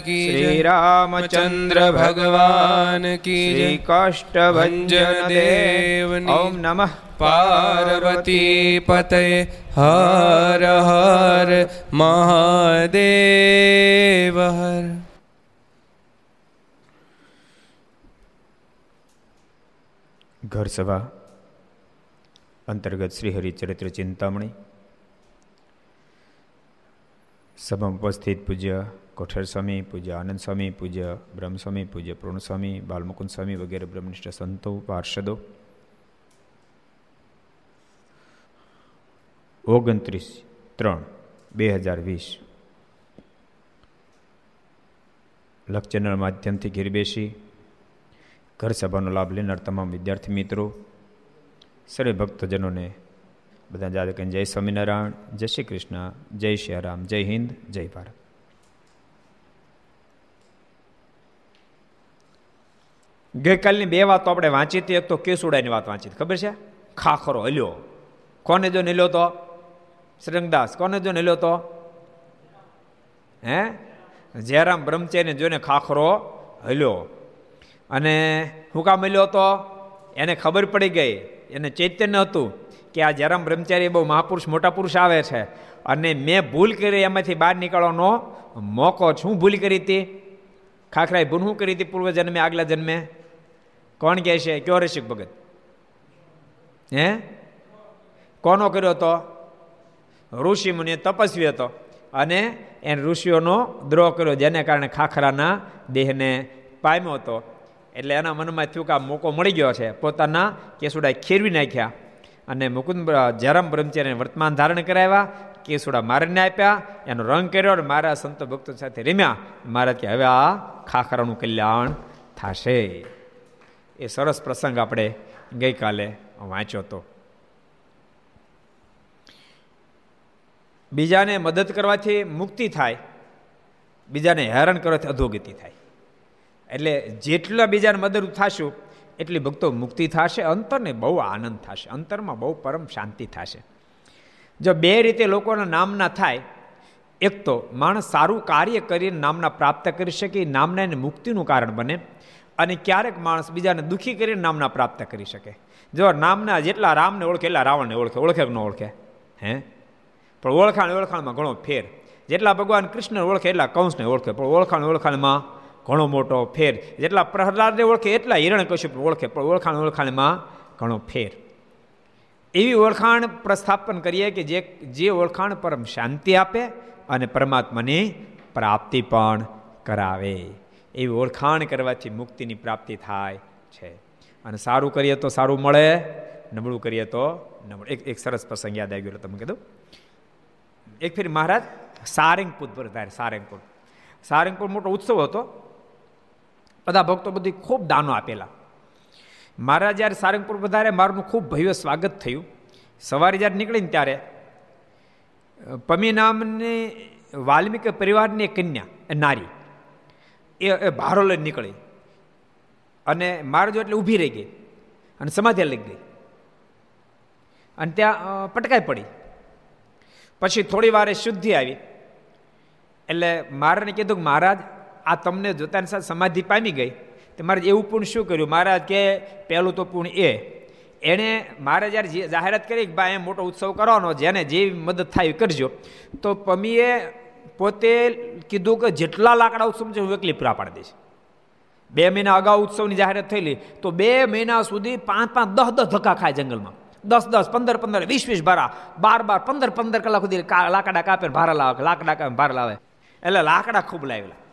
કી શ્રી જય રામચંદ્ર ભગવાન કી જય શ્રી કાષ્ટભંજન દેવ ઓમ નમઃ પાર્વતી પતય હર હર મહાદેવ હર ઘર સભા અંતર્ગત શ્રી હરિચરિત્ર ચિંતામણી સભામાં ઉપસ્થિત પૂજ્ય કોઠેર સ્વામી પૂજ્ય આનંદ સ્વામી પૂજ્ય બ્રહ્મસ્વામી પૂજ્ય પૂર્ણસ્વામી બાલમુકુંદ સ્વામી વગેરે બ્રહ્મનિષ્ઠ સંતો પાર્ષદો ઓગણત્રીસ ત્રણ બે હજાર વીસ લક્ષ ચેનલ માધ્યમથી ઘેર બેસી ઘર સભાનો લાભ લેનાર તમામ વિદ્યાર્થી મિત્રો, સર્વે ભક્તજનોને બધા જાદે કહીને જય સ્વામિનારાયણ, જય શ્રી કૃષ્ણ, જય શ્રી રામ જય હિન્દ, જય ભારત. ગઈકાલની બે વાતો આપણે વાંચી હતી, એક તો કેસુડાની વાત વાંચી ખબર છે? ખાખરો હલ્યો. કોને જો નીલ્યો તો? શ્રંગદાસ કોને જો નીલ્યો તો? હે? જયરામ બ્રહ્મચારીને જોઈને ખાખરો હલ્યો. અને હું કામ મળ્યો હતો એને ખબર પડી ગઈ. એને ચૈતન્ય હતું. કે આ જરમ બ્રહ્મચારી બહુ મહાપુરુષ, મોટા પુરુષ આવે છે. અને મેં ભૂલ કરી એમાંથી બહાર નીકળવાનો મોકો શું ભૂલ કરી હતી? ખાખરાએ ભૂલ શું કરી હતી પૂર્વ જન્મે, આગલા જન્મે? કોણ કહે છે? કયો રસિક ભગત? હે? કોનો કર્યો હતો? ઋષિ મુનિ તપસ્વી હતો. અને એને ઋષિઓનો દ્રોહ કર્યો, જેને કારણે ખાખરાના દેહને પામ્યો હતો. એટલે એના મનમાં થયું કે આ મોકો મળી ગયો છે. પોતાના કેસુડા ખેરવી નાખ્યા. અને મુકુંદ જયરામ બ્રહ્મચારીને વર્તમાન ધારણ કરાવ્યા, કેસુડા મારને આપ્યા, એનો રંગ કર્યો અને મારા સંતો ભક્તો સાથે રમ્યા. મારા કે, હવે આ ખાખરાનું કલ્યાણ થશે. એ સરસ પ્રસંગ આપણે ગઈકાલે વાંચ્યો હતો. બીજાને મદદ કરવાથી મુક્તિ થાય, બીજાને હેરાન કરવાથી અધોગતિ થાય. એટલે જેટલા બીજાને મદદ થશું એટલી ભક્તો મુક્તિ થશે, અંતરને બહુ આનંદ થશે, અંતરમાં બહુ પરમ શાંતિ થશે. જો બે રીતે લોકોના નામના થાય, એક તો માણસ સારું કાર્ય કરીને નામના પ્રાપ્ત કરી શકે નામના એને મુક્તિનું કારણ બને, અને ક્યારેક માણસ બીજાને દુઃખી કરીને નામના પ્રાપ્ત કરી શકે. જો નામના જેટલા રામને ઓળખે, એટલા રાવણને ઓળખે ઓળખે ન ઓળખે? હે? પણ ઓળખાણ ઓળખાણમાં ઘણો ફેર. જેટલા ભગવાન કૃષ્ણ ઓળખે, એટલા કંસને ઓળખે, પણ ઓળખાણ ઓળખાણમાં ઘણો મોટો ફેર. જેટલા પ્રહલાદને ઓળખે એટલા હિરણ કશ્યપ ઓળખે, પણ ઓળખાણ ઓળખાણમાં ઘણો ફેર. એવી ઓળખાણ પ્રસ્થાપન કરીએ કે જે જે ઓળખાણ પરમ શાંતિ આપે અને પરમાત્માની પ્રાપ્તિ પણ કરાવે. એવી ઓળખાણ કરવાથી મુક્તિની પ્રાપ્તિ થાય છે. અને સારું કરીએ તો સારું મળે, નબળું કરીએ તો નબળું. એક એક સરસ પ્રસંગ યાદ આવી ગયો તમે કીધું. એક ફેર મહારાજ, સારંગપુર પર સારંગપુર. સારંગપુર મોટો ઉત્સવ હતો. બધા ભક્તો બધી ખૂબ દાનો આપેલા. મારા જ્યારે સારંગપુર વધારે મારું ખૂબ ભવ્ય સ્વાગત થયું. સવારે જ્યારે નીકળીને ત્યારે પમી નામની વાલ્મીક પરિવારની કન્યા નારી, એ ભારો લઈને નીકળી. અને મારે જો એટલે ઊભી રહી ગઈ અને સમાધિ લઈ ગઈ. અને ત્યાં પટકાઈ પડી. પછી થોડી વારે શુદ્ધિ આવી. એટલે મારાને કીધું કે મહારાજ આ તમને જોતાની સાથે સમાધિ પામી ગઈ. તો મારે એવું પૂર્ણ શું કર્યું? મહારાજ કે, પહેલું તો પૂર્ણ એ. એણે મારે જ્યારે જાહેરાત કરી કે ભાઈ એમ મોટો ઉત્સવ કરવાનો જેને જેવી મદદ થાય કરજો. તો પમીએ પોતે કીધું કે, જેટલા લાકડા ઉત્સવ છે, હું એકલી પૂરા પાડી દઈશ. બે મહિના અગાઉ ઉત્સવની જાહેરાત થયેલી, તો બે મહિના સુધી પાંચ પાંચ, દસ દસ ધક્કા ખાય જંગલમાં. દસ દસ, પંદર પંદર, વીસ વીસ ભારા. બાર બાર, પંદર પંદર કલાક સુધી લાકડા કાપે ભારા લાવે, લાકડા કાપે ભાર લાવે. એટલે લાકડા ખૂબ લાવેલા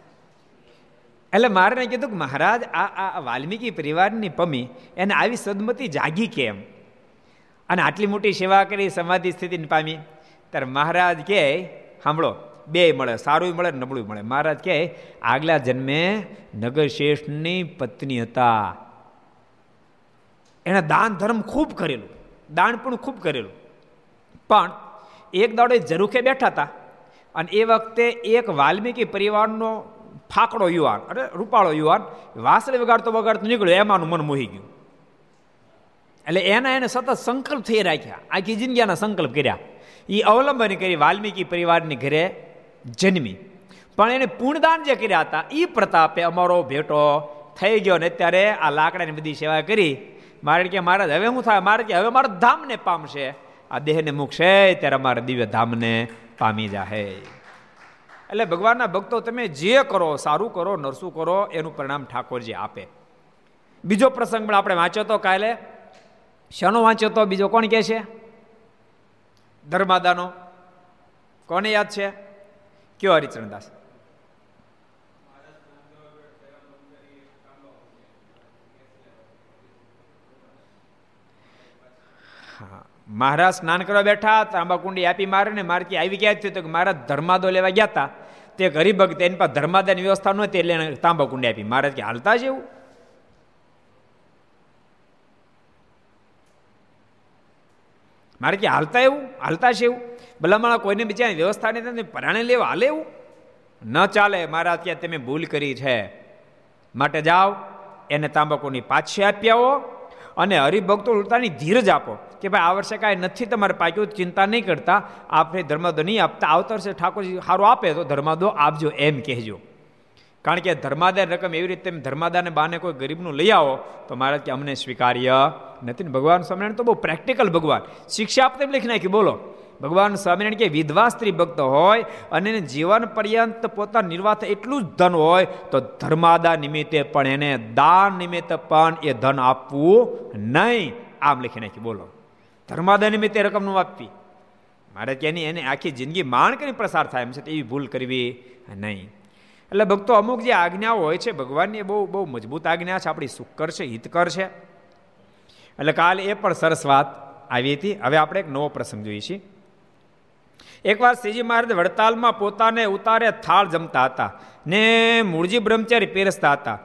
એટલે મારે કીધું કે મહારાજ, આ આ વાલ્મીકી પરિવારની પમી, એને આવી સદમતી જાગી કેમ? અને આટલી મોટી સેવા કરી, સમાધિ સ્થિતિને પામી. ત્યારે મહારાજ કહે સાંભળો બે મળે, સારું મળે નબળું મળે. મહારાજ કહે, આગલા જન્મે નગરશેઠની પત્ની હતા. એણે દાન ધર્મ ખૂબ કરેલું, દાન પણ ખૂબ કરેલું. પણ એક દાડો જરૂખે બેઠા હતા અને એ વખતે એક વાલ્મીકી પરિવારનો ફાકડો યુવાન, અરે રૂપાળો યુવાન, વાસળી વગાડતો વગાડતો નીકળ્યો, એમાંનું મન મોહી ગયું. એટલે એના એને સતત સંકલ્પ થઈ રાખ્યા. આખી જિંદગીના સંકલ્પ કર્યા. એ અવલંબન કરી વાલ્મીકી પરિવારની ઘરે જન્મી. પણ એને પૂર્ણદાન જે કર્યા હતા એ પ્રતાપે અમારો ભેટો થઈ ગયો ને અત્યારે આ લાકડાની બધી સેવા કરી. મારે કે મહારાજ, હવે હું થાય? મારે કે હવે મારા ધામને પામશે. આ દેહને મૂકશે ત્યારે અમારા દિવ્ય ધામને પામી જાહે. એટલે ભગવાનના ભક્તો તમે જે કરો, સારું કરો, નરસું કરો, એનું પરિણામ ઠાકોરજી આપે. બીજો પ્રસંગ પણ આપણે વાંચ્યો તો કાલે. શનો વાંચ્યો તો? બીજો કોણ કે છે? ધર્માદાનો. કોને યાદ છે? કયો હરિચરણદાસ? મહારાજ સ્નાન કરવા બેઠા, તાંબાકુંડી આપી મારે ને મારે આવી ગયા થયું તો કે મારા ધર્માદો લેવા ગયા હતા તે હરિભક્ત એની પાસે ધર્માદાની વ્યવસ્થા નહોતી એટલે એને તાંબાકુંડી આપી. મહારાજ કે, હાલતા જ એવું? મારે કે, હાલતા એવું? હાલતા છે એવું? ભલામણા કોઈને બીજાની વ્યવસ્થા નહીં પરાણે લેવા હાલે એવું? ન ચાલે, મહારાજ કે, તમે ભૂલ કરી છે. માટે જાઓ, એને તાંબાકુની પાછી આપી આવો અને હરિભક્તો ઉલટાની ધીરજ આપો. કે ભાઈ આ વર્ષે કાંઈ નથી, તમારે પાક્યું, ચિંતા નહીં કરતા આપણે ધર્માદો નહીં આપતા. આવતા વર્ષે ઠાકોરજી સારું આપે તો ધર્માદો આપજો એમ કહેજો. કારણ કે ધર્માદાય રકમ એવી રીતે ધર્માદાને બાને કોઈ ગરીબનું લઈ આવો, તો મારે કે અમને સ્વીકાર્ય નથી ને ભગવાન સ્વામિનારાયણ તો બહુ પ્રેક્ટિકલ ભગવાન. શિક્ષા આપતે લખી નાખી બોલો. ભગવાન સ્વામિનારાયણ કે વિધવા સ્ત્રી ભક્ત હોય અને એને જીવન પર્યંત પોતાના નિર્વાહ એટલું જ ધન હોય, તો ધર્માદા નિમિત્તે પણ એને દાન નિમિત્તે પણ એ ધન આપવું નહીં. આમ લખી નાખી બોલો. ધર્માદા નિમિત્તે રકમનું આપવી. મારે ત્યાંની એની એને આખી જિંદગી માણ કરીને પ્રસાર થાય એમ છે એવી ભૂલ કરવી નહીં. એટલે ભક્તો, અમુક જે આજ્ઞાઓ હોય છે, ભગવાનની બહુ બહુ મજબૂત આજ્ઞા છે, આપણી સુખકર છે, હિતકર છે. એટલે કાલ એ પણ સરસ વાત આવી હતી. હવે આપણે એક નવો પ્રસંગ જોઈએ છીએ એકવાર શ્રીજી મહારાજ વડતાલમાં પોતાને ઉતારે થાળ જમતા હતા ને મૂળજી બ્રહ્મચારી પહેરસતા હતા.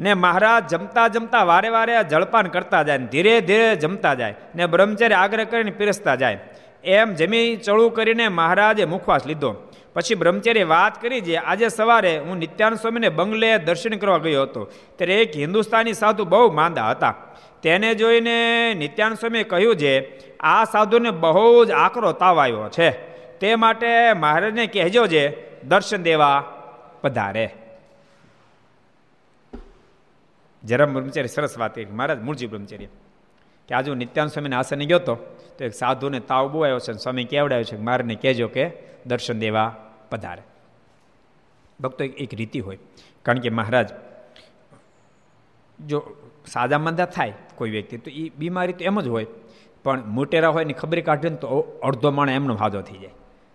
ને મહારાજ જમતા જમતા વારે વારે જળપાન કરતા જાય ને ધીરે ધીરે જમતા જાય ને બ્રહ્મચારી આગ્રહ કરીને પીરસતા જાય. એમ જમી ચળું કરીને મહારાજે મુખવાસ લીધો. પછી બ્રહ્મચારીએ વાત કરી જે આજે સવારે હું નિત્યાનંદ સ્વામીને બંગલે દર્શન કરવા ગયો હતો. ત્યારે એક હિન્દુસ્તાની સાધુ બહુ માંદા હતા. તેને જોઈને નિત્યાનંદ સ્વામીએ કહ્યું છે આ સાધુને બહુ જ આકરો તાવ આવ્યો છે. તે માટે મહારાજને કહેજો છે દર્શન દેવા પધારે. જરા બ્રહ્મચારી સરસ વાત કરી મહારાજ મૂળજી બ્રહ્મચર્ય. કે આજુ નિત્યાન સ્વામીને આસને ગયો હતો તો એક સાધુને તાવ બહુ આવ્યો છે સ્વામી કેવડાવ્યો છે મારને કહેજો કે દર્શન દેવા પધારે. ભક્તો એક રીતિ હોય. કારણ કે મહારાજ, જો સાજા મંદા થાય કોઈ વ્યક્તિ, તો એ બીમારી તો એમ જ હોય. પણ મોટેરા હોય ને ખબર કાઢે ને તો અડધો માણસ એમનો ફાજો થઈ જાય.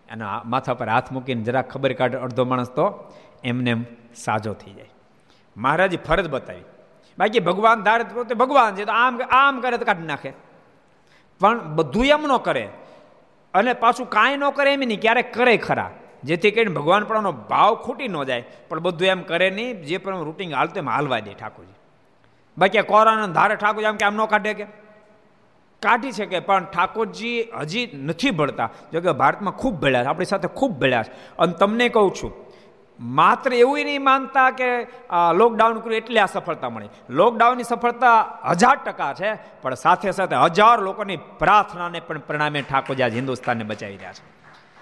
એના માથા પર હાથ મૂકીને જરાક ખબર કાઢે અડધો માણસ તો એમને એમ સાજો થઈ જાય. મહારાજે ફરજ બતાવી. બાકી ભગવાન ધારે પોતે ભગવાન છે, તો આમ આમ કરે તો કાઢી નાખે. પણ બધું એમ ન કરે. અને પાછું કાંઈ ન કરે એમ નહીં, ક્યારેક કરે ખરા. જેથી કરીને ભગવાન પણ ભાવ ખૂટી ન જાય. પણ બધું એમ કરે નહીં, જે પણ રૂટિંગ હાલતું એમ હાલવા દે ઠાકોરજી. બાકી કોરાના ધારે ઠાકોરજી આમ કે આમ ન કાઢે કે? કાઢી શકે, પણ ઠાકોરજી હજી નથી ભળતા. જો કે ભારતમાં ખૂબ ભળ્યા છે, આપણી સાથે ખૂબ ભળ્યા છે. અને તમને કહું છું માત્ર એવું નહીં માનતા કે લોકડાઉન કર્યું એટલે આ સફળતા મળી. લોકડાઉનની સફળતા હજાર ટકા છે, પણ સાથે સાથે હજાર લોકોની પ્રાર્થનાને પણ પરિણામે ઠાકોરજી આજ હિન્દુસ્તાનને બચાવી રહ્યા છે.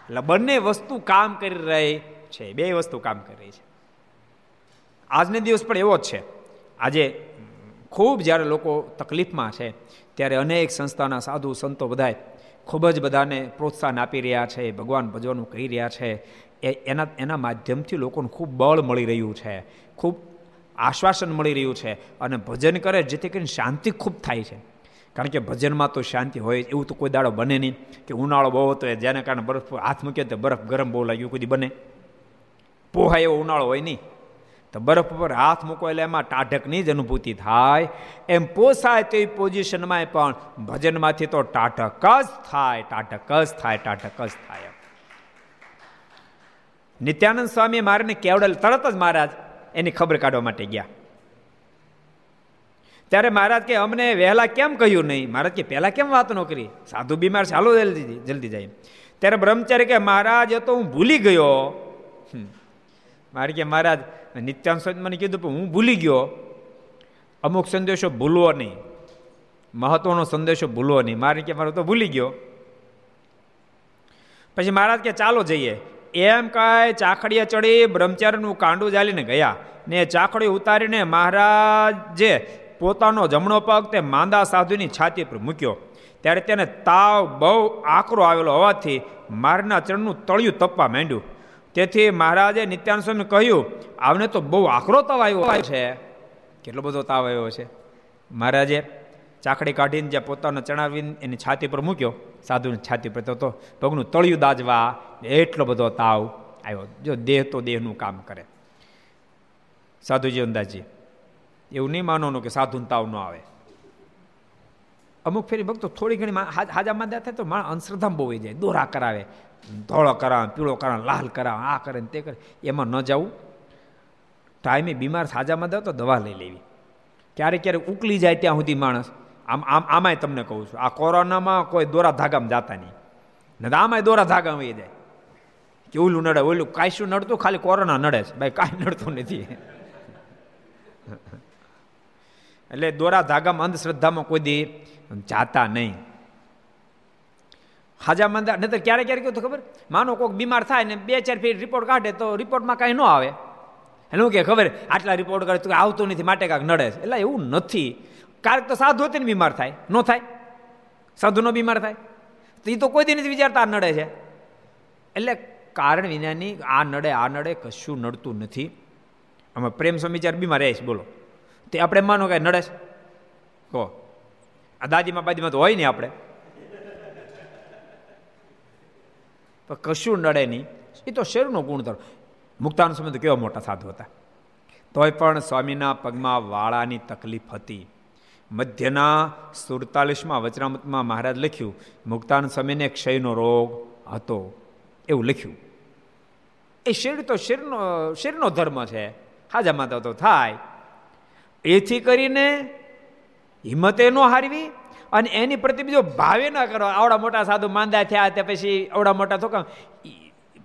એટલે બંને વસ્તુ કામ કરી રહી છે, બે વસ્તુ કામ કરી રહી છે. આજનો દિવસ પણ એવો જ છે. આજે ખૂબ જ્યારે લોકો તકલીફમાં છે, ત્યારે અનેક સંસ્થાના સાધુ સંતો બધાય ખૂબ જ બધાને પ્રોત્સાહન આપી રહ્યા છે, ભગવાન ભજવાનું કહી રહ્યા છે એ એના એના માધ્યમથી લોકોને ખૂબ બળ મળી રહ્યું છે, ખૂબ આશ્વાસન મળી રહ્યું છે અને ભજન કરે જેથી કરીને શાંતિ ખૂબ થાય છે. કારણ કે ભજનમાં તો શાંતિ હોય, એવું તો કોઈ દાડો બને નહીં કે ઉનાળો બહુ હતો જેને કારણે બરફ હાથ મૂક્યો તો બરફ ગરમ બહુ લાગ્યું, કોઈ બને. પોહા એવો ઉનાળો હોય નહીં. તો બરફ પર હાથ મૂકો એટલે એમાં ટાઢકની જ અનુભૂતિ થાય. એમ પોસાય તેવી પોઝિશનમાં પણ ભજનમાંથી તો ટાઢક જ થાય, ટાઢક જ થાય, ટાઢક જ થાય. નિત્યાનંદ સ્વામી મારે કેવડલ તરત જ મહારાજ એની ખબર કાઢવા માટે ગયા. ત્યારે મહારાજ કે, અમને વહેલા કેમ કહ્યું નહીં? મહારાજ કે, પહેલાં કેમ વાત ન કરી? સાધુ બીમાર ચાલો જલ્દી જલ્દી જાય ત્યારે બ્રહ્મચારી કે, મહારાજ તો હું ભૂલી ગયો. મારે કે, મહારાજ નિત્યાન સ્વામી મને કીધું, પણ હું ભૂલી ગયો. અમુક સંદેશો ભૂલવો નહીં. મહત્વનો સંદેશો ભૂલવો નહીં. મારે કે, મારો તો ભૂલી ગયો. પછી મહારાજ કે, ચાલો જઈએ. એમ કાંઈ ચાખડીએ ચડી બ્રહ્મચારીનું કાંડું જાલીને ગયા ને ચાખડી ઉતારીને મહારાજે પોતાનો જમણો પગ તે માંદા સાધુની છાતી પર મૂક્યો. ત્યારે તેને તાવ બહુ આકરો આવેલો હોવાથી મારના ચરણનું તળિયું તપવા માંડ્યું. તેથી મહારાજે નિત્યાન સ્વામી કહ્યું, આવને તો બહુ આકરો તાવ આવ્યો છે. કેટલો બધો તાવ આવ્યો છે. મહારાજે ચાકડી કાઢીને જ્યાં પોતાનો ચણાવીને એની છાતી પર મૂક્યો, સાધુની છાતી પર તો પગનું તળિયું દાજવા એટલો બધો તાવ આવ્યો. જો દેહ તો દેહનું કામ કરે. સાધુજી અંદાજી, એવું નહીં માનવાનું કે સાધુને તાવ ન આવે. અમુક ફેરી ભક્તો થોડી ઘણી હાજા માંદા થાય તો માણસ અંધશ્રદ્ધામાં બહુ જાય. દોરા કરાવે, ધોળો કરાવે, પીળો કરાવે, લાલ કરાવે, આ કરે તે કરે. એમાં ન જવું. ટાઈમે બીમાર સાજામાં દો તો દવા લઈ લેવી. ક્યારેક ક્યારેક ઉકલી જાય ત્યાં સુધી માણસ. આમ આમ આમાંય તમને કહું છું. આ કોરોનામાં કોઈ દોરા ધાગામાં જતા નહીં. ને આમાંય દોરા ધાગા વહી જાય. કે ઓલું નડે, ઓલું કાંઈ નડતું, ખાલી કોરોના નડે છે. ભાઈ, કાંઈ નડતું નથી. એટલે દોરા ધાગામાં અંધશ્રદ્ધામાં કોઈ દી જાતા નહીં. હાજા મંદા નહીં તો ક્યારેક ક્યારેક કેવું ખબર? માનો કોઈક બીમાર થાય ને બે, ચાર ફીટ રિપોર્ટ કાઢે તો રિપોર્ટમાં કાંઈ ન આવે. એનું કે ખબર? આટલા રિપોર્ટ કરે તો આવતું નથી, માટે કાંઈક નડે છે. એટલે એવું નથી. ક્યારેક તો સાધુ હતી ને બીમાર થાય, ન થાય. સાધુનો બીમાર થાય. તો એ તો કોઈ દી વિચારતા નડે છે. એટલે કારણ વિનાની આ નડે આ નડે કશું નડતું નથી. આમાં પ્રેમ સમિચાર બીમાર રહે છે, બોલો. તે આપણે માનો કે નડે છે. કહો. આ દાદીમાં બાદીમાં તો હોય નહીં આપણે. કશું નડે નહીં. એ તો શેરનો ગુણધર્મ. મુક્તાનો સમય તો કેવા મોટા સાધુ હતા. તોય પણ સ્વામીના પગમાં વાળાની તકલીફ હતી. મધ્યના સુડતાલીસમાં વચરામતમાં મહારાજ લખ્યું, મુક્તાન સમયને ક્ષયનો રોગ હતો. એવું લખ્યું. એ શરીર તો શિરનો શિરનો ધર્મ છે. હાજામાં તો થાય. એથી કરીને હિંમતે ન હારવી અને એની પ્રતિ બીજો ભાવે ન કરો આવડા મોટા સાધુ માંદા થયા તે પછી આવડા મોટા થોકા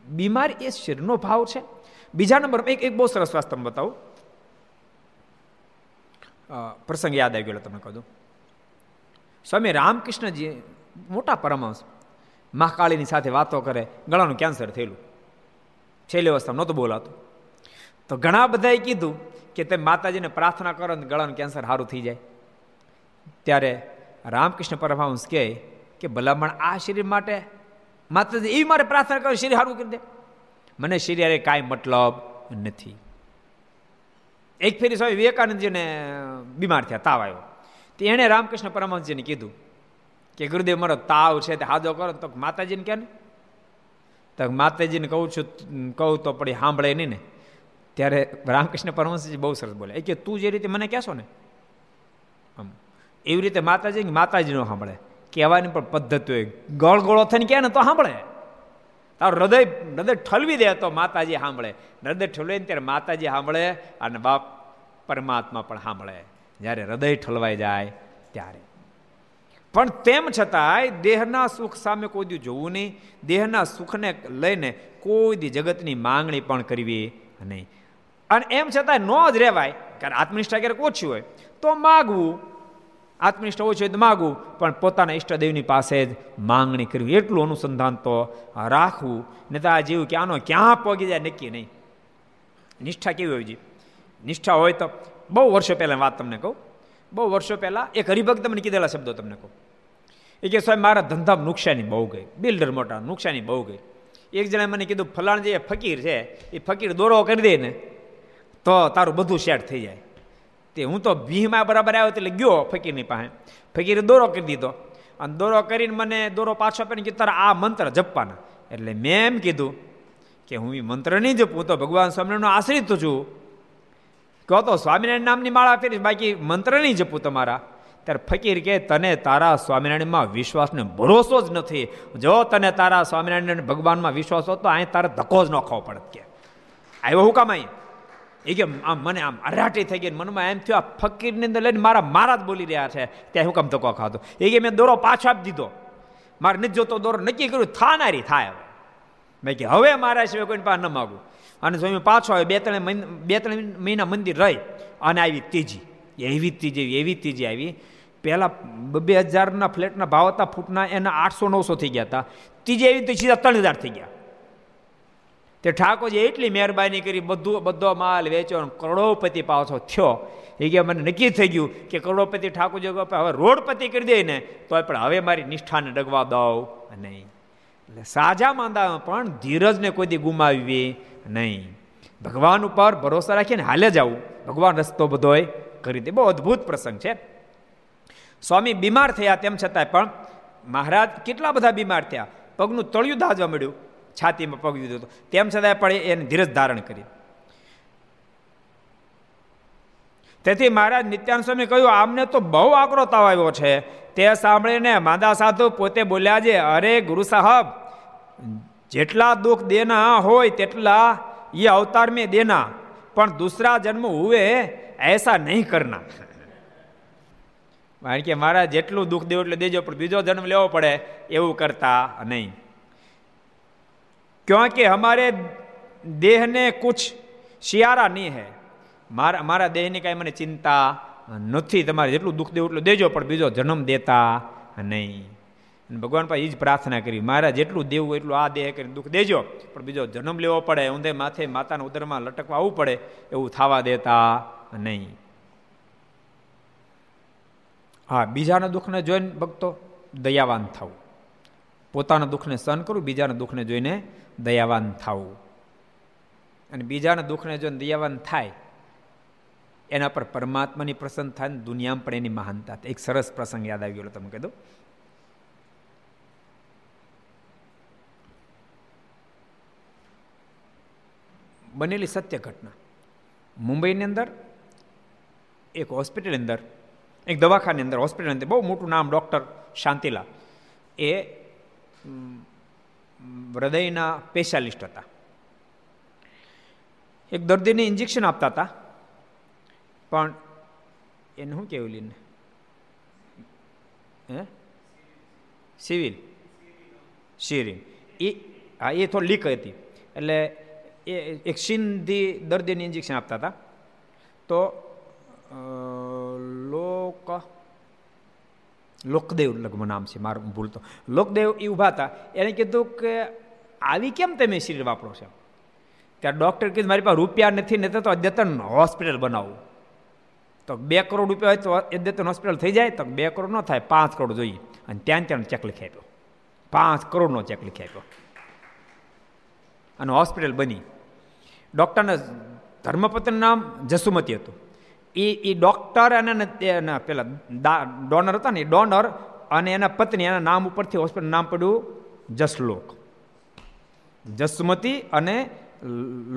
બીમારી એ શરીરનો ભાવ છે. બીજા નંબર એક એક બહુ સરસ વાસ્તવ બતાવું. પ્રસંગ યાદ આવી ગયો તમને કહું સ્વામી રામકૃષ્ણજી મોટા પરમાંશ મહાકાળીની સાથે વાતો કરે ગળાનું કેન્સર થયેલું છેલ્લી અવસ્થામાં નહોતું બોલાતું તો ઘણા બધાએ કીધું કે તમે માતાજીને પ્રાર્થના કરો ને ગળાનું કેન્સર સારું થઈ જાય ત્યારે રામકૃષ્ણ પરમહંસ કહે કે ભલામણ આ શરીર માટે માતાજી એવી મારે પ્રાર્થના કરો શરીર સારું કરી દે મને શરીરે કાંઈ મતલબ નથી એક ફેરી સ્વામી વિવેકાનંદજીને બીમાર થયા, તાવ આવ્યો. તો એણે રામકૃષ્ણ પરમહંસજીને કીધું કે, ગુરુદેવ, મારો તાવ છે, તે હાજો કરો. તો માતાજીને કે ને, તો માતાજીને કહું છું, કહું તો પડી સાંભળે નહીં ને. ત્યારે રામકૃષ્ણ પરમહંસજી બહુ સરસ બોલે. એ કે, તું જે રીતે મને કહેશો ને, આમ, એવી રીતે માતાજી માતાજી ન સાંભળે. કહેવાની પણ પદ્ધતિ હોય. ગળગોળો થઈને કહે ને તો સાંભળે. તારું હૃદય હૃદય ઠલવી દે તો માતાજી સાંભળે. હૃદય ઠલવે ત્યારે માતાજી સાંભળે અને બાપ પરમાત્મા પણ સાંભળે. જ્યારે હૃદય ઠલવાઈ જાય ત્યારે. પણ તેમ છતાંય દેહના સુખ સામે કોઈ દી જોવું નહીં. દેહના સુખને લઈને કોઈ દી જગતની માંગણી પણ કરવી નહીં. અને એમ છતાંય ન જ રહેવાય, કારણ આત્મનિષ્ઠા ક્યારેક ઓછી હોય. તો માગવું આત્મનિષ્ઠ હોવું જોઈએ માગવું, પણ પોતાના ઈષ્ટદેવની પાસે જ માંગણી કરવી. એટલું અનુસંધાન તો રાખવું. ને તો આ જેવું કે આનો ક્યાં પગી જાય નક્કી નહીં. નિષ્ઠા કેવી હોય છે નિષ્ઠા હોય તો બહુ વર્ષો પહેલાં વાત તમને કહું. બહુ વર્ષો પહેલાં એક હરિભક્ત મને કીધેલા શબ્દો તમને કહું. એ કે, સાહેબ, મારા ધંધામાં નુકસાની બહુ ગઈ. બિલ્ડર મોટા, નુકસાની બહુ ગઈ. એક જણાએ મને કીધું, ફલાણ જે ફકીર છે, એ ફકીર દોરો કરી દે ને, તો તારું બધું સેટ થઈ જાય. તે હું તો ભીહમાં બરાબર આવ્યો એટલે ગયો ફકીરની પાસે. ફકીરે દોરો કરી દીધો. અને દોરો કરીને મને દોરો પાછો આપીને કીધું તારા આ મંત્ર જપવાના. એટલે મેં એમ કીધું કે હું એ મંત્ર નહીં જપું, તો ભગવાન સ્વામિનારાયણનો આશ્રિત છું. કહો તો સ્વામિનારાયણ નામની માળા ફેરીશ બાકી મંત્ર નહીં જપું તમારા. ત્યારે ફકીર કે તને તારા સ્વામિનારાયણમાં વિશ્વાસને ભરોસો જ નથી. જો તને તારા સ્વામિનારાયણ ભગવાનમાં વિશ્વાસ હોતો અહીં તારે ધક્કો જ ન ખાવો પડત કે. આવ્યો હું કામ અહીં? એ કે આમ, મને આમ અરાટી થઈ ગઈ મનમાં એમ થયું, આ ફકીરની અંદર લઈને મારા મારા જ બોલી રહ્યા છે, ત્યાં હુકમ કામ ધક્કો ખાતો એ કે મેં દોરો પાછો આપી દીધો. મારે નથી જોતો દોરો નક્કી કર્યું, થાનારી થાય મેં કે હવે મારા સિવાય કોઈને પાસે ન માગું. અને સ્વામી પાછો આવે બે ત્રણ બે ત્રણ મહિના મંદિર રહી, અને આવી ત્રીજી, એવી ત્રીજી એવી ત્રીજી આવી. પહેલાં બે હજારના ફ્લેટના ભાવ હતા, ફૂટના એના આઠસો નવસો થઈ ગયા હતા. ત્રીજી એવી તો સીધા ત્રણ હજાર થઈ ગયા. તે ઠાકોરજી એટલી મહેરબાની કરી બધું, બધો માલ વેચો કરોડોપતિ પાછો થયો. એ કે મને નક્કી થઈ ગયું કે કરોડોપતિ ઠાકોરજી હવે રોડપતિ કરી દે ને તો પણ હવે મારી નિષ્ઠાને ડગવા દઉં. નહીં. એટલે સાજા માંદામાં પણ ધીરજને કોઈ દી ગુમાવવી નહીં. ભગવાન ઉપર ભરોસા રાખીને હાલે જવું ભગવાન રસ્તો બધોય કરી દે. બહુ અદ્ભુત પ્રસંગ છે. સ્વામી બીમાર થયા તેમ છતાંય પણ મહારાજ કેટલા બધા બીમાર થયા. પગનું તળિયું દાજવા મળ્યું. છાતીમાં પગ દીધો હતો. તેમ છતાંય પણ એને ધીરજ ધારણ કરી. તેથી મહારાજ નિત્યાન સ્વામી કહ્યું, આમને તો બહુ આકરો તાવ આવ્યો છે. તે સાંભળીને માદા સાધુ પોતે બોલ્યા છે, અરે ગુરુ સાહેબ, જેટલા દુઃખ દેના હોય તેટલા એ અવતાર મેં દેના, પણ દૂસરા જન્મ હુએ એસા નહીં કરના. કારણ કે મારા જેટલું દુઃખ દેવું એટલે દેજો, પણ બીજો જન્મ લેવો પડે, એવું કરતા નહીં. क्योंकि हमारे देह ने कुछ શિયારા નહીં હે મારા મારા દેહની કાંઈ મને ચિંતા નથી તમારે જેટલું દુઃખ દેવું એટલું દેજો પણ બીજો જન્મ દેતા નહીં ભગવાન પાસે એ જ પ્રાર્થના કરી મારા જેટલું દેવું એટલું આ દેહ કરી દુઃખ દેજો પણ બીજો જન્મ લેવો પડે ઊંધે માથે માતાના ઉદરમાં લટકવા આવવું પડે એવું થવા દેતા નહીં હા બીજાના દુઃખને જોઈને ભક્તો દયાવાન થવું પોતાના દુઃખને સહન કરવું બીજાના દુઃખને જોઈને દયાવાન થવું. અને બીજાના દુઃખને જોઈને દયાવાન થાય, એના પર પરમાત્માની પ્રસન્ન થાય ને દુનિયામાં પણ એની મહાનતા એક સરસ પ્રસંગ યાદ આવી ગયો તમે કીધું બનેલી સત્ય ઘટના. મુંબઈની અંદર, એક હોસ્પિટલની અંદર, એક દવાખાની અંદર હોસ્પિટલ અંદર બહુ મોટું નામ ડૉક્ટર શાંતિલા એ હૃદયના સ્પેશિયાલિસ્ટ હતા. એક દર્દીને ઇન્જેક્શન આપતા હતા. પણ એને શું કહેવું લઈને હે? સિવિલ. સિરિંગ એ, હા, એ થોડી લીક હતી. એટલે એ એક સિંધી દર્દીને ઇન્જેક્શન આપતા હતા. તો લોક લોકદેવ લગભગ નામ છે, મારું ભૂલતો. લોકદેવ એ ઊભા હતા. એણે કીધું કે, આવી કેમ તમે શરીર વાપરો છો? ત્યારે ડૉક્ટર કીધું, મારી પાસે રૂપિયા નથી ને તો અદ્યતન હોસ્પિટલ બનાવવું તો બે કરોડ રૂપિયા હોય તો અદ્યતન હોસ્પિટલ થઈ જાય, તો બે કરોડ ન થાય, પાંચ કરોડ જોઈએ. અને ત્યાં ત્યાં ચેક લખી આપ્યો. પાંચ કરોડનો ચેક લખી આપ્યો. અને હોસ્પિટલ બની. ડૉક્ટરના ધર્મપત્રનું નામ જસુમતી હતું. એ એ ડૉક્ટર અને એના પેલા ડોનર હતા ને એ ડોનર અને એના પત્ની, એના નામ ઉપરથી હોસ્પિટલ નામ પડ્યું જસલોક. જસમતી અને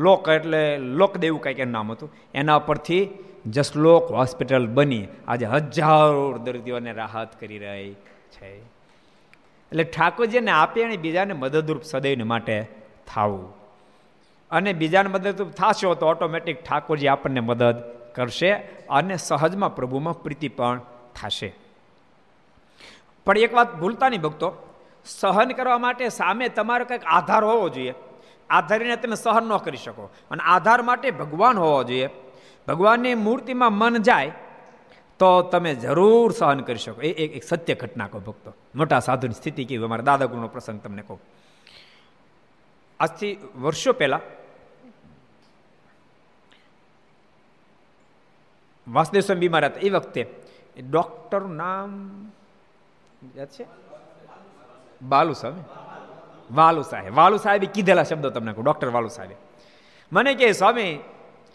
લોક એટલે લોકદેવ કંઈક એનું નામ હતું. એના પરથી જસલોક હોસ્પિટલ બની. આજે હજારો દર્દીઓને રાહત કરી રહી છે. એટલે ઠાકોરજીને આપે અને બીજાને મદદરૂપ સદૈવને માટે થવું. અને બીજાને મદદરૂપ થશો તો ઓટોમેટિક ઠાકોરજી આપણને મદદ કરશે અને સહજમાં પ્રભુમાં પ્રીતિ પણ થશે. પણ એક વાત ભૂલતા નહીં ભક્તો, સહન કરવા માટે સામે તમારો કંઈક આધાર હોવો જોઈએ. આધારીને તમે સહન ન કરી શકો. અને આધાર માટે ભગવાન હોવો જોઈએ. ભગવાનની મૂર્તિમાં મન જાય, તો તમે જરૂર સહન કરી શકો. એ એક સત્ય ઘટના કહો ભક્તો. મોટા સાધુની સ્થિતિ કેવી? અમારા દાદાગુરુનો પ્રસંગ તમને કહું. આજથી વર્ષો પહેલા વાસુદેવ સ્વામી બીમાર હતા. એ વખતે ડૉક્ટરનું નામ યાદ છે? બાલુ સ્વામી વાલુ સાહેબ. વાલુ સાહેબે કીધેલા શબ્દો તમને કહું ડૉક્ટર વાલુ સાહેબે. મને કે સ્વામી,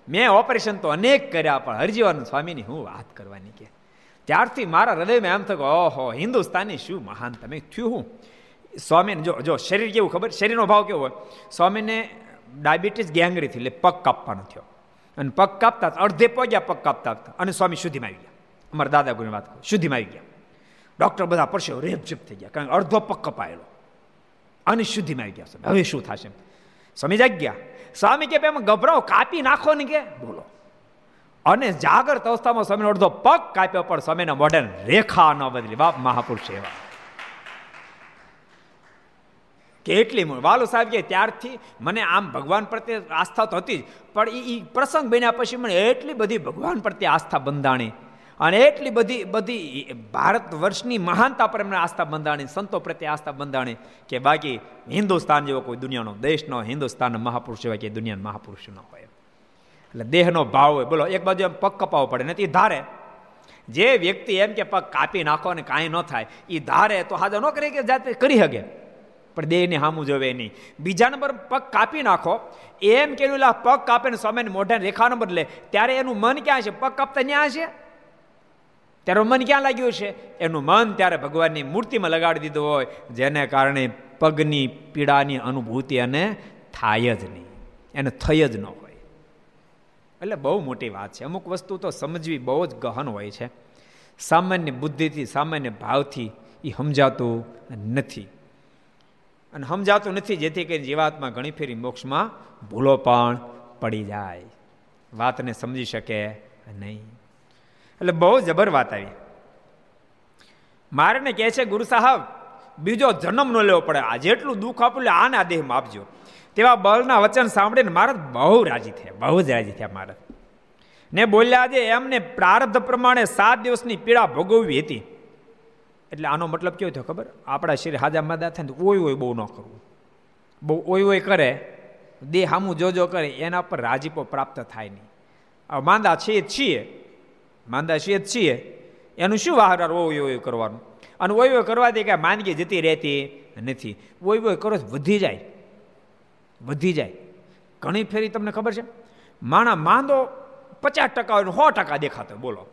મેં ઓપરેશન તો અનેક કર્યા, પણ હરજીવાન સ્વામીની હું વાત કરવાની કે? ત્યારથી મારા હૃદયમાં એમ થયું ઓહો હિન્દુસ્તાની શું મહાન તમે? થયું હું? સ્વામીને જો જો શરીર કેવું ખબર? શરીરનો ભાવ કેવો હોય? સ્વામીને ડાયાબિટીસ ગેંગરીથી, એટલે પગ કાપવાનો થયો. અને પગ કાપતા અડધે પગ્યા પગ કાપતા હતા. અને સ્વામી શુદ્ધિમાં આવી ગયા. અમારા દાદા ગુરુની વાત કરું. શુદ્ધિમાં આવી ગયા. ડૉક્ટર બધા પડશે રેપઝેપ થઈ ગયા. કારણ કે અડધો પગ કપાયેલો. અને શુદ્ધિમાં આવી ગયા હવે શું થશે? સ્વામી જાગ્યા સ્વામી કે એમાં ગભરાવ, કાપી નાખો ને કે? બોલો. અને જાગૃત અવસ્થામાં સ્વામીનો અડધો પગ કાપ્યો, પણ સ્વામીના મોઢે રેખા ન બદલી. બાપ મહાપુરુષ એવા. કેટલી વાલુ સાહેબ કે ત્યારથી મને આમ ભગવાન પ્રત્યે આસ્થા તો હતી જ, પણ એ પ્રસંગ બન્યા પછી મને એટલી બધી ભગવાન પ્રત્યે આસ્થા બંધાણી અને એટલી બધી બધી ભારત વર્ષની મહાનતા પર એમને આસ્થા બંધાણી, સંતો પ્રત્યે આસ્થા બંધાણી કે બાકી હિન્દુસ્તાન જેવો કોઈ દુનિયાનો દેશ ન હિન્દુસ્તાન મહાપુરુષ હોય કે દુનિયાના મહાપુરુષ ન હોય એટલે દેહનો ભાવ હોય, બોલો, એક બાજુ એમ પગ કપાવો પડે નથી ધારે. જે વ્યક્તિ એમ કે પગ કાપી નાખો અને કાંઈ ન થાય એ ધારે તો હાજર ન કરી કે જાતે કરી શકે પણ દેહને સામું જોવે નહીં. બીજા નંબર પગ કાપી નાખો. એમ કે પગ કાપીને સ્વામીને મોઢાને રેખાનો બદલે. ત્યારે એનું મન ક્યાં છે? પગ કાપતા ત્યાં છે? ત્યારે મન ક્યાં લાગ્યું છે? એનું મન ત્યારે ભગવાનની મૂર્તિમાં લગાડી દીધું હોય, જેને કારણે પગની પીડાની અનુભૂતિ અને થાય જ નહીં. એને થઈ જ ન હોય. એટલે બહુ મોટી વાત છે. અમુક વસ્તુ તો સમજવી બહુ જ ગહન હોય છે. સામાન્ય બુદ્ધિથી, સામાન્ય ભાવથી એ સમજાતું નથી. અને સમજાતું નથી, જેથી કરીને જીવાતમાં ઘણી ફેરી મોક્ષમાં ભૂલો પણ પડી જાય. વાતને સમજી શકે નહીં. એટલે બહુ જબર વાત આવી. મારે કહે છે, ગુરુ સાહેબ, બીજો જન્મ ન લેવો પડે. આ જેટલું દુઃખ આપવું આના દેહમાં આપજો. તેવા બળના વચન સાંભળીને મહારાજ બહુ રાજી થયા, બહુ જ રાજી થયા મહારાજ. ને બોલ્યા આજે એમને પ્રારબ્ધ પ્રમાણે સાત દિવસની પીડા ભોગવવી હતી. એટલે આનો મતલબ કેવો થયો ખબર? આપણા શરીર હાજા માદા થાય ને ઓય ઓય બહુ ન કરવું. બહુ ઓય ઓય કરે, દેહ હામું જોજો કરે, એના પર રાજીપો પ્રાપ્ત થાય નહીં. માંદા છીએ છીએ. માંદા છીએ છીએ. એનું શું વાહરાર ઓય ઓય કરવાનું? અને ઓય ઓય કરવાથી કાંઈ માંદગી જતી રહેતી નથી. ઓય ઓય કરો વધી જાય. વધી જાય. ઘણી ફેરી તમને ખબર છે? માણા માંદો પચાસ ટકા હોય સો ટકા દેખાતો બોલો.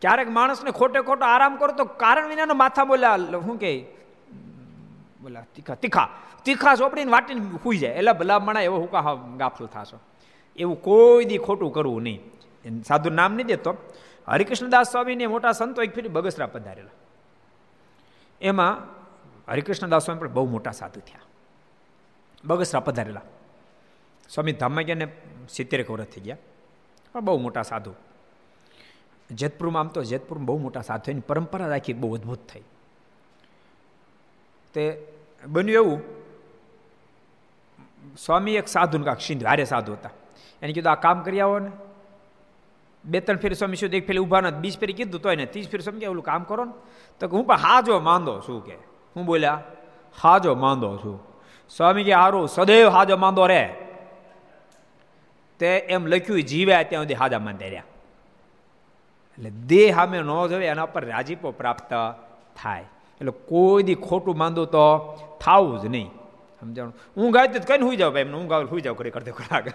ક્યારેક માણસને ખોટે ખોટો આરામ કરો તો કારણ વિનાનો માથા બોલ્યા શું કે બોલા તીખા તીખા તીખા ચોપડીને વાટીને સુઈ જાય. એટલે ભલા મણા એવો હું કા ગાફલ થશો. એવું કોઈ દી ખોટું કરવું નહીં. સાધુ નામ નહીં દેતો. હરિકૃષ્ણદાસ સ્વામીને મોટા સંતો એક ફેરી બગસરા પધારેલા. એમાં હરિકૃષ્ણદાસ સ્વામી પણ બહુ મોટા સાધુ થયા. બગસરા પધારેલા. સ્વામી ધામમાં ગયા ને સિત્તેર વર્ષ થઈ ગયા. પણ બહુ મોટા સાધુ. જેતપુરમાં આમ તો જેતપુરમાં બહુ મોટા સાધુની પરંપરા રાખી બહુ અદ્ભુત થઈ. તે બન્યું એવું, સ્વામી એક સાધુ કાંક સિંધુ હારે સાધુ હતા. એને કીધું, આ કામ કરી આવો ને. બે ત્રણ ફેરી સ્વામી શું એક ફેરી ઊભા નથી બીજ ફેરી કીધું તો એને ત્રીસ ફેરી સ્વામી ઓલું કામ કરો ને. તો હું પણ હાજો માંદો શું કે. હું બોલ્યા, હાજો માંદો છું. સ્વામી કે, હારું, સદૈવ હાજો માંદો રે. તે એમ લખ્યું, જીવ્યા ત્યાં સુધી હાજા માંદે રહ્યા. એટલે દેહ સામે ન જોવે, એના પર રાજીપો પ્રાપ્ત થાય. એટલે કોઈ દી ખોટું માંદું તો થવું જ નહીં. સમજાણું? હું ગાય તો કઈ હુઈ જાવ ભાઈ, એમને ગાવ હુઈ જાવ કરી કરતો ખોરાક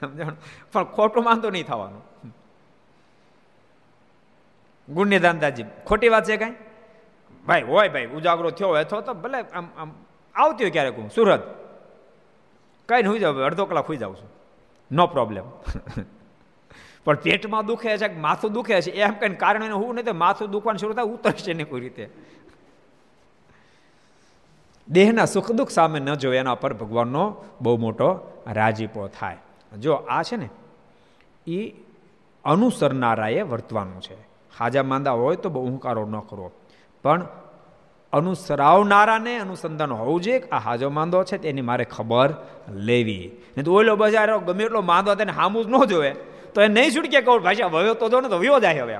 સમજાણું? પણ ખોટું માંદો નહીં થવાનું. ગુણની દાંદાજી ખોટી વાત છે કાંઈ? ભાઈ, હોય ભાઈ, ઉજાગરો થયો હોય તો ભલે આમ આમ, આવતી હોય ક્યારેક હું સુરત. કઈ હુઈ જાવ અડધો કલાક હુઈ જાઉં છું. નો પ્રોબ્લેમ પણ પેટમાં દુખે છે કે માથું દુખે છે, એમ કઈ કારણ એને હું નહીં માથું દુખવાનું શરૂ થાય, ઉતરશે ને કોઈ રીતે. દેહના સુખ દુઃખ સામે ન જોવે, એના પર ભગવાનનો બહુ મોટો રાજીપો થાય. જો આ છે ને એ અનુસરનારાએ વર્તવાનું છે. હાજા માંદા હોય તો બહુ હુંકારો ન કરવો. પણ અનુસરાવનારાને અનુસંધાન હોવું જોઈએ આ હાજો માંદો છે તેની મારે ખબર લેવી. નહીં તો ઓલો બજારો ગમે એટલો માંદો તેને હામું જ ન જોવે. તો એ નહીં છૂટકે કહું ભાષા વયો તો જો ને તો વયો જાય હવે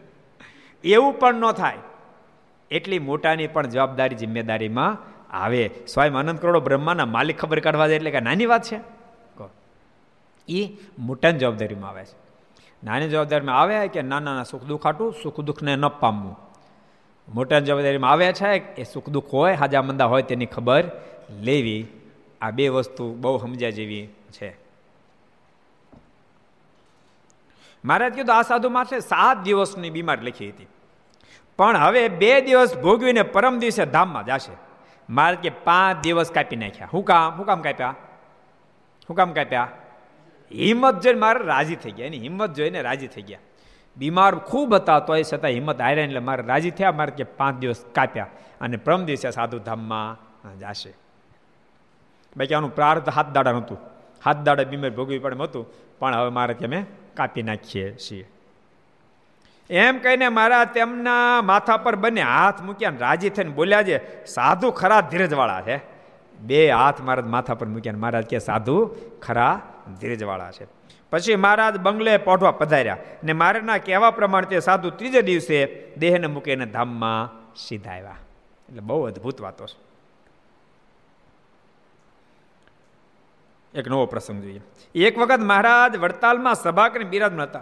એવું પણ ન થાય. એટલી મોટાની પણ જવાબદારી જિમ્મેદારીમાં આવે. સ્વયં અનંત કરોડો બ્રહ્માના માલિક ખબર કાઢવા દે એટલે કે નાની વાત છે. એ મોટાની જવાબદારીમાં આવે છે. નાની જવાબદારીમાં આવે કે નાના નાના સુખ દુઃખ આટું, સુખ દુઃખને ન પામવું. મોટા જવાબદારીમાં આવે છે એ સુખ દુઃખ હોય, હાજા મંદા હોય તેની ખબર લેવી. આ બે વસ્તુ બહુ સમજ્યા જેવી છે. મહારાજ કીધું, આ સાધુ માથે સાત દિવસની બીમાર લખી હતી. પણ હવે બે દિવસ ભોગવીને પરમ દિવસે ધામમાં જશે. મારે કે પાંચ દિવસ કાપી નાખ્યા. હું કામ? હું કામ કાપ્યા? હું કામ કાપ્યા? હિંમત જોઈને મારે રાજી થઈ ગયા. એની હિંમત જોઈને રાજી થઈ ગયા. બીમાર ખૂબ હતા તો એ છતાં હિંમત હાર્યા એટલે મારે રાજી થયા. મારે કે પાંચ દિવસ કાપ્યા અને પ્રમ દિવસે સાધુ ધામમાં જશે. બાકી આનું પ્રાર્થ હાથ દાડા નહોતું. હાથ દાડા બીમાર ભોગવી પડે હતું. પણ હવે મારે કે અમે કાપી નાખીએ છીએ. એમ કહીને મારા તેમના માથા પર બંને હાથ મૂક્યા ને રાજી થઈને બોલ્યા છે, સાધુ ખરા ધીરજવાળા છે. બે હાથ મારા માથા પર મૂક્યા મહારાજ કે, સાધુ ખરા ધીરજવાળા છે. પછી મહારાજ બંગલે પોઢવા પધાર્યા ને મારાના કહેવા પ્રમાણે તે સાધુ ત્રીજે દિવસે દેહને મૂકીને ધામમાં સીધા આવ્યા. એટલે બહુ અદભુત વાતો છે. એક નવો પ્રસંગ જોઈએ. એક વખત મહારાજ વડતાલમાં સભા કરીને બિરાજમાન હતા.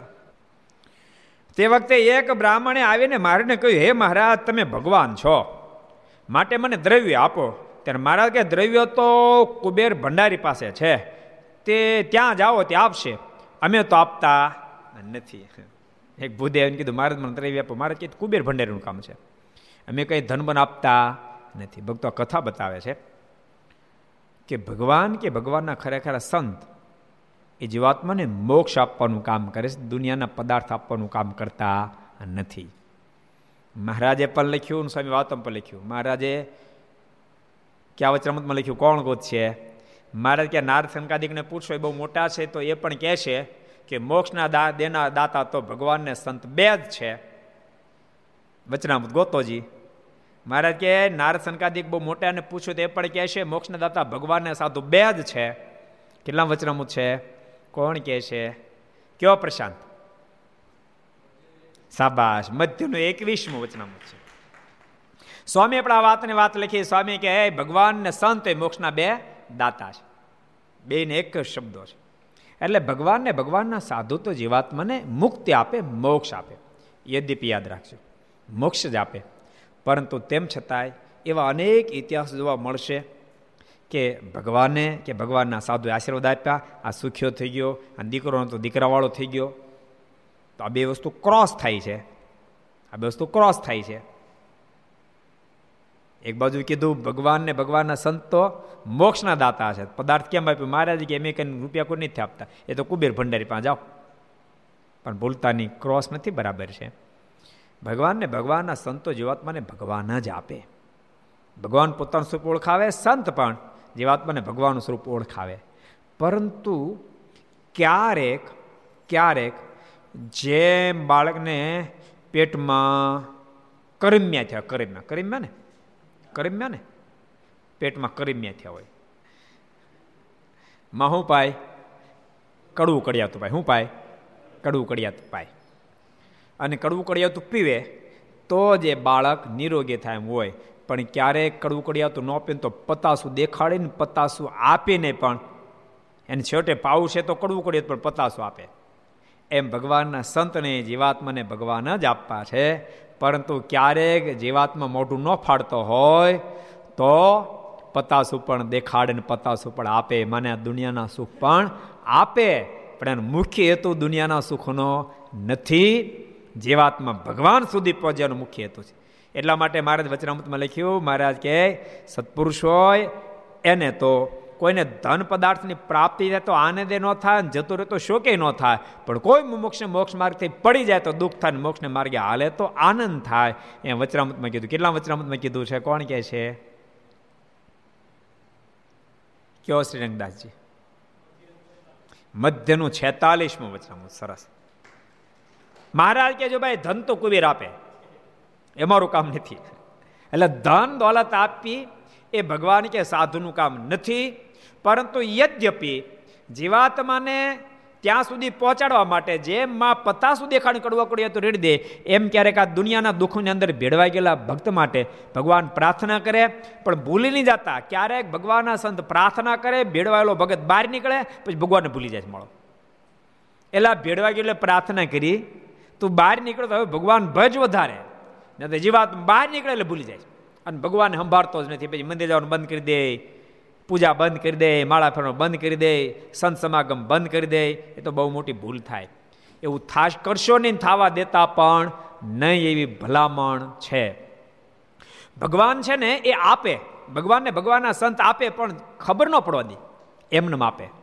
તે વખતે એક બ્રાહ્મણે આવીને મહારાજને કહ્યું, હે મહારાજ, તમે ભગવાન છો. માટે મને દ્રવ્ય આપો. ત્યારે મહારાજ કે દ્રવ્ય તો કુબેર ભંડારી પાસે છે. તે ત્યાં જાઓ તે આપશે. અમે તો આપતા નથી. એક ભૂદેવ કીધું, મહારાજ, મને દ્રવ્ય આપો. મારે કીધું, કુબેર ભંડારીનું કામ છે. અમે કંઈ ધન બન આપતા નથી. ભક્તો કથા બતાવે છે. કે ભગવાન કે ભગવાનના ખરેખર સંત એ જીવાત્માને મોક્ષ આપવાનું કામ કરે છે, દુનિયાના પદાર્થ આપવાનું કામ કરતા નથી. મહારાજે પણ લખ્યું સ્વામી વાતમ પણ લખ્યું. મહારાજે ક્યાં વચરામતમાં લખ્યું? કોણ ગોત છે? મહારાજ કે નાર સંકાદિકને પૂછો, એ બહુ મોટા છે, તો એ પણ કહે છે કે મોક્ષના દા, દેના દાતા તો ભગવાનને સંત બે જ છે. વચનામૃત ગોતોજી. મહારાજ કે, નારદ સંકાદિક બહુ મોટાને પૂછ્યું તો એ પણ કહે છે મોક્ષના દાતા ભગવાનને સાધુ બે જ છે. કેટલા વચનામૃત છે? કોણ કહે છે? કયો પ્રશાંત? સાબાશ મધ્યનું એકવીસમું વચનામૃત છે. સ્વામી આપણે આ વાતને વાત લખી, સ્વામી કહે ભગવાન ને સંત એ મોક્ષના બે દાતા છે. બેને એક શબ્દો છે. એટલે ભગવાનને ભગવાનના સાધુ તો જીવાત્માને મુક્તિ આપે, મોક્ષ આપે. યદ્યપી યાદ રાખજો. મોક્ષ જ આપે. પરંતુ તેમ છતાંય એવા અનેક ઇતિહાસ જોવા મળશે કે ભગવાને, કે ભગવાનના સાધુએ આશીર્વાદ આપ્યા, આ સુખ્યો થઈ ગયો અને દીકરોનો તો દીકરાવાળો થઈ ગયો. તો આ બે વસ્તુ ક્રોસ થાય છે. આ બે વસ્તુ ક્રોસ થાય છે. એક બાજુ કીધું ભગવાન ને ભગવાનના સંતો મોક્ષના દાતા છે. પદાર્થ કેમ આપ્યું? મહારાજ કે એમ કઈ રૂપિયા કોઈ નથી આપતા. એ તો કુબેર ભંડારી પાસે જાઓ. પણ ભૂલતાની ક્રોસ નથી બરાબર છે. ભગવાનને ભગવાનના સંતો જીવાત્માને ભગવાન જ આપે. ભગવાન પોતાનું સ્વરૂપ ઓળખાવે, સંત પણ જીવાત્માને ભગવાનનું સ્વરૂપ ઓળખાવે. પરંતુ ક્યારેક ક્યારેક જેમ બાળકને પેટમાં કરમ્યા થયા, કરમ્યા કરમ્યા ને? કરમ્યા ને? પેટમાં કરમ્યા થયા હોય. માં શું પાય? કડવું કડિયાતું પાય. શું પાય? કડવું કડિયાતું પાય. અને કડવું કડિયાતું પીવે, તો જ એ બાળક નિરોગી થાય એમ હોય. પણ ક્યારેક કડવું કડિયાતું ન પીને તો પતાસું દેખાડીને પતાસું આપીને પણ એને છેવટે પાવું છે તો કડવું કડિયાતું પણ પતાસું આપે. એમ ભગવાનના સંતને જીવાત્માને ભગવાન જ આપવા છે. પરંતુ ક્યારેક જીવાત્મા મોઢું ન ફાડતો હોય, તો પતાસું પણ દેખાડે ને પતાસું પણ આપે. મને દુનિયાના સુખ પણ આપે. પણ એનો મુખ્ય હેતુ દુનિયાના સુખનો નથી. જીવાત્મા ભગવાન સુધી પહોંચવાનો મુખ્ય હેતુ છે. એટલા માટે મહારાજ વચનામૃતમાં લખ્યું, મહારાજ કે, સત્પુરુષ હોય, એને તો કોઈને ધન પદાર્થની પ્રાપ્તિ થાય તો આનંદે ન થાય જતો રહે તો શોકે ન થાય. પણ કોઈ મોક્ષને મોક્ષ માર્ગથી પડી જાય તો દુઃખ થાય મોક્ષને માર્ગે હાલે તો આનંદ થાય. એ વચરામૃતમાં કીધું. કેટલા વચરામૃતમાં કીધું છે? કોણ કહે છે? કયો શ્રી રંગદાસજી? મધ્યનું છેતાલીસમું વચરામૃત સરસ. મહારાજ કે જો ભાઈ, ધન તો કુબેર આપે. એ મારું કામ નથી. એટલે ધન દોલત આપી એ ભગવાન કે સાધુનું કામ નથી. પરંતુ યદ્યપી જીવાત્માને ત્યાં સુધી પહોંચાડવા માટે જેમ માં પતા સુધી ખાણ કડવા કડીએ તો રેડી દે, એમ ક્યારેક આ દુનિયાના દુઃખની અંદર ભેળવાઈ ગયેલા ભક્ત માટે ભગવાન પ્રાર્થના કરે, પણ ભૂલી નહીં જતા. ક્યારેક ભગવાનના સંત પ્રાર્થના કરે, ભેળવાયેલો ભગત બહાર નીકળે, પછી ભગવાનને ભૂલી જાય મળો. એલા ભેળવાઈ ગયેલો પ્રાર્થના કરી તું બહાર નીકળો તો હવે ભગવાન ભજ વધારે. નહીં તો જીવાત બહાર નીકળે એટલે ભૂલી જાય અને ભગવાન સંભાળતો જ નથી. પછી મંદિર જવાનું બંધ કરી દે, પૂજા બંધ કરી દે, માળા ફેરવાનું બંધ કરી દે, સંત સમાગમ બંધ કરી દે. એ તો બહુ મોટી ભૂલ થાય. એવું થાશ કરશો નહીં થાવા દેતા પણ નહીં એવી ભલામણ છે. ભગવાન છે ને એ આપે. ભગવાનને ભગવાનના સંત આપે પણ ખબર ન પડવા દે એમને આપે.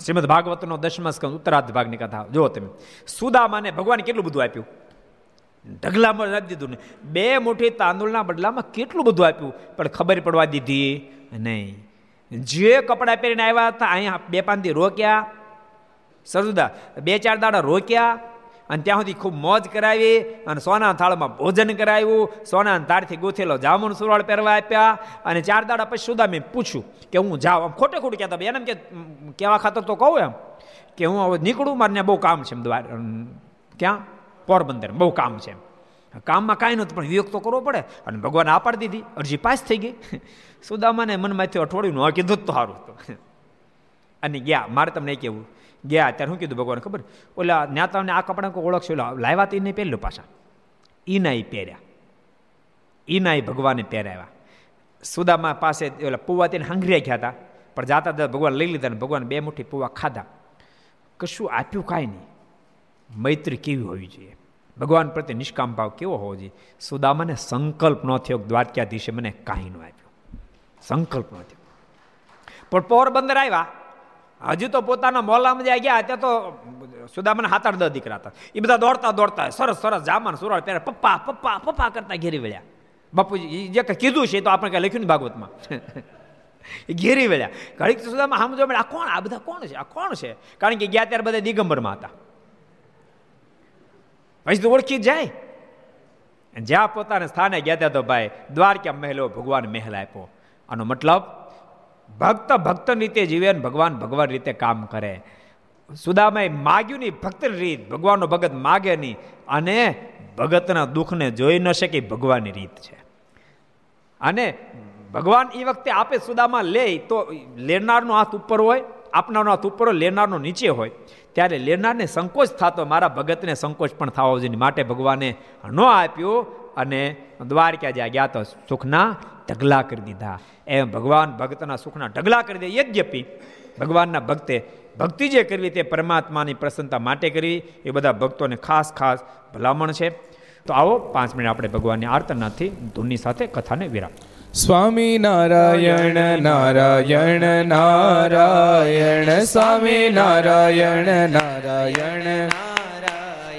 શ્રીમદ ભાગવતનો દસમા સ્કંદ ઉત્તરાર્ધ ભાગની કથા. જુઓ તમે. સુદામાને ભગવાન કેટલું બધું આપ્યું? ઢગલામાં નથી દીધું ને. બે મુઠ્ઠી તાંદુળના બદલામાં કેટલું બધું આપ્યું? પણ ખબર પડવા દીધી નહીં. જે કપડાં પહેરીને આવ્યા હતા, અહીંયા બે પાંચથી રોક્યા. સરજુદા બે ચાર દાડા રોક્યા. અને ત્યાં સુધી ખૂબ મોજ કરાવી અને સોના થાળમાં ભોજન કરાવ્યું. સોના તારથી ગોથેલો જામુન સુરવાળ પહેરવા આપ્યા અને ચાર દાડા પછી સુધા મેં પૂછ્યું કે હું જાઉં? આમ ખોટે ખોટું કહેતા એને કે કહેવા ખાતર તો કહું એમ કે હું હવે નીકળું, મારે બહુ કામ છે ક્યાં? પોરબંદર બહુ કામ છે કામમાં કાંઈ નહોતું, પણ વિવેક તો કરવો પડે. અને ભગવાન આ દીધી. અરજી પાસ થઈ ગઈ. સુદામાને મનમાંથી અઠવાડિયું ન કીધું તો સારું હતું. અને ગયા. મારે તમને કેવું ગયા ત્યારે શું કીધું ભગવાન ખબર? ઓલા નેતાઓને આ કપડાં કોઈ ઓલા લાવ્યા તો એને પહેરલો પાછા. ઈના પહેર્યા. ઈના ભગવાને પહેરાવ્યા. સુદામા પાસે ઓલા પુવા તેને હાંગરિયા ગયા હતા પણ જાતા ભગવાન લઈ લીધા ને ભગવાન બે મુઠ્ઠી પુવા ખાધા. કશું આપ્યું કાંઈ નહીં. મૈત્રી કેવી હોવી જોઈએ? ભગવાન પ્રત્યે નિષ્કામ ભાવ કેવો હોવો જોઈએ? સુદામાને સંકલ્પ ન થયો દ્વારકાધીશે મને કાંઈ ન આપ્યું. સંકલ્પ ન થયો. પણ પોરબંદર આવ્યા. હજુ તો પોતાના મોલામાં જ્યાં ગયા, ત્યાં તો સુદામાના હાથ દસ દીકરા હતા. એ બધા દોડતા દોડતા સરસ સરસ જામાન સુરળ ત્યારે પપ્પા પપ્પા પપ્પા કરતા ઘેરી વળ્યા. બાપુજી જે કંઈ કીધું છે તો આપણે કંઈ લખ્યું ને ભાગવતમાં? એ ઘેરી વળ્યા. ઘડીક સુદામાં સમજો આ કોણ? આ બધા કોણ છે? આ કોણ છે? કારણ કે ગયા ત્યારે બધા દિગંબરમાં હતા. પછી તો ઓળખી જાય. જ્યાં પોતાના સ્થાને ગયા ત્યાં તો ભાઈ દ્વારકા મહેલો ભગવાન મહેલ આપ્યો. આનો મતલબ ભક્ત ભક્ત રીતે જીવે ભગવાન ભગવાન રીતે કામ કરે. સુદામાએ માગ્યું નહીં, ભક્ત રીત, ભગવાનનો ભગત માગે નહીં અને ભગતના દુઃખને જોઈ ન શકે ભગવાનની રીત છે. અને ભગવાન એ વખતે આપે સુદામા લે તો લેનારનો હાથ ઉપર હોય આપનારનો હાથ ઉપર હોય, લેનારનો નીચે હોય. ત્યારે લેનારને સંકોચ થતો, મારા ભગતને સંકોચ પણ થવો જોઈએ. માટે ભગવાને ન આપ્યું અને દ્વારકા જ્યાં ગયા તો સુખના ઢગલા કરી દીધા. એમ ભગવાન ભક્તના સુખના ઢગલા કરી દે યજ્ઞપી ભગવાનના ભક્તે ભક્તિ જે કરવી તે પરમાત્માની પ્રસન્નતા માટે કરવી, એ બધા ભક્તોને ખાસ ખાસ ભલામણ છે. તો આવો પાંચ મિનિટ આપણે ભગવાનની આર્તનાથી ધૂનની સાથે કથાને વિરામ. સ્વામી નારાયણ નારાયણ નારાયણ, સ્વામી નારાયણ નારાયણ નારાયણ.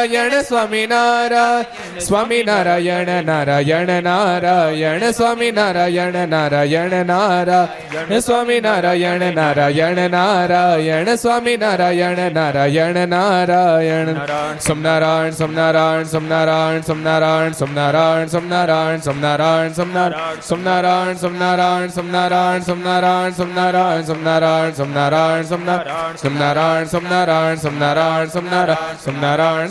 સ્વામી નારાયણ સ્વામી નારાયણ નારાયણ નારાયણ સ્વામી નારાયણ નારાયણ નારાયણ સ્વામી નારાયણ નારાયણ નારાયણ સ્વામી નારાયણ નારાયણ નારાયણ સોમનારાયણ સોમનારાયણ સોમનારાયણ સોમનારાયણ સોમનારાયણ સોમનારાયણ સોમનારાયણ સોમનારાયણ સોમનારાયણ સોમનારાયણ સોમનારાયણ સોમનારાયણ સોમનારાયણ સોમનારાયણ સોમનારાયણ સોમનારાયણ સોમનારાયણ સોમનારાયણ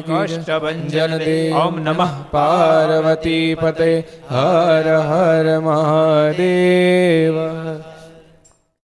કષ્ટભંજન દેવ ઓમ નમઃ પાર્વતી પતે હર હર મહાદેવ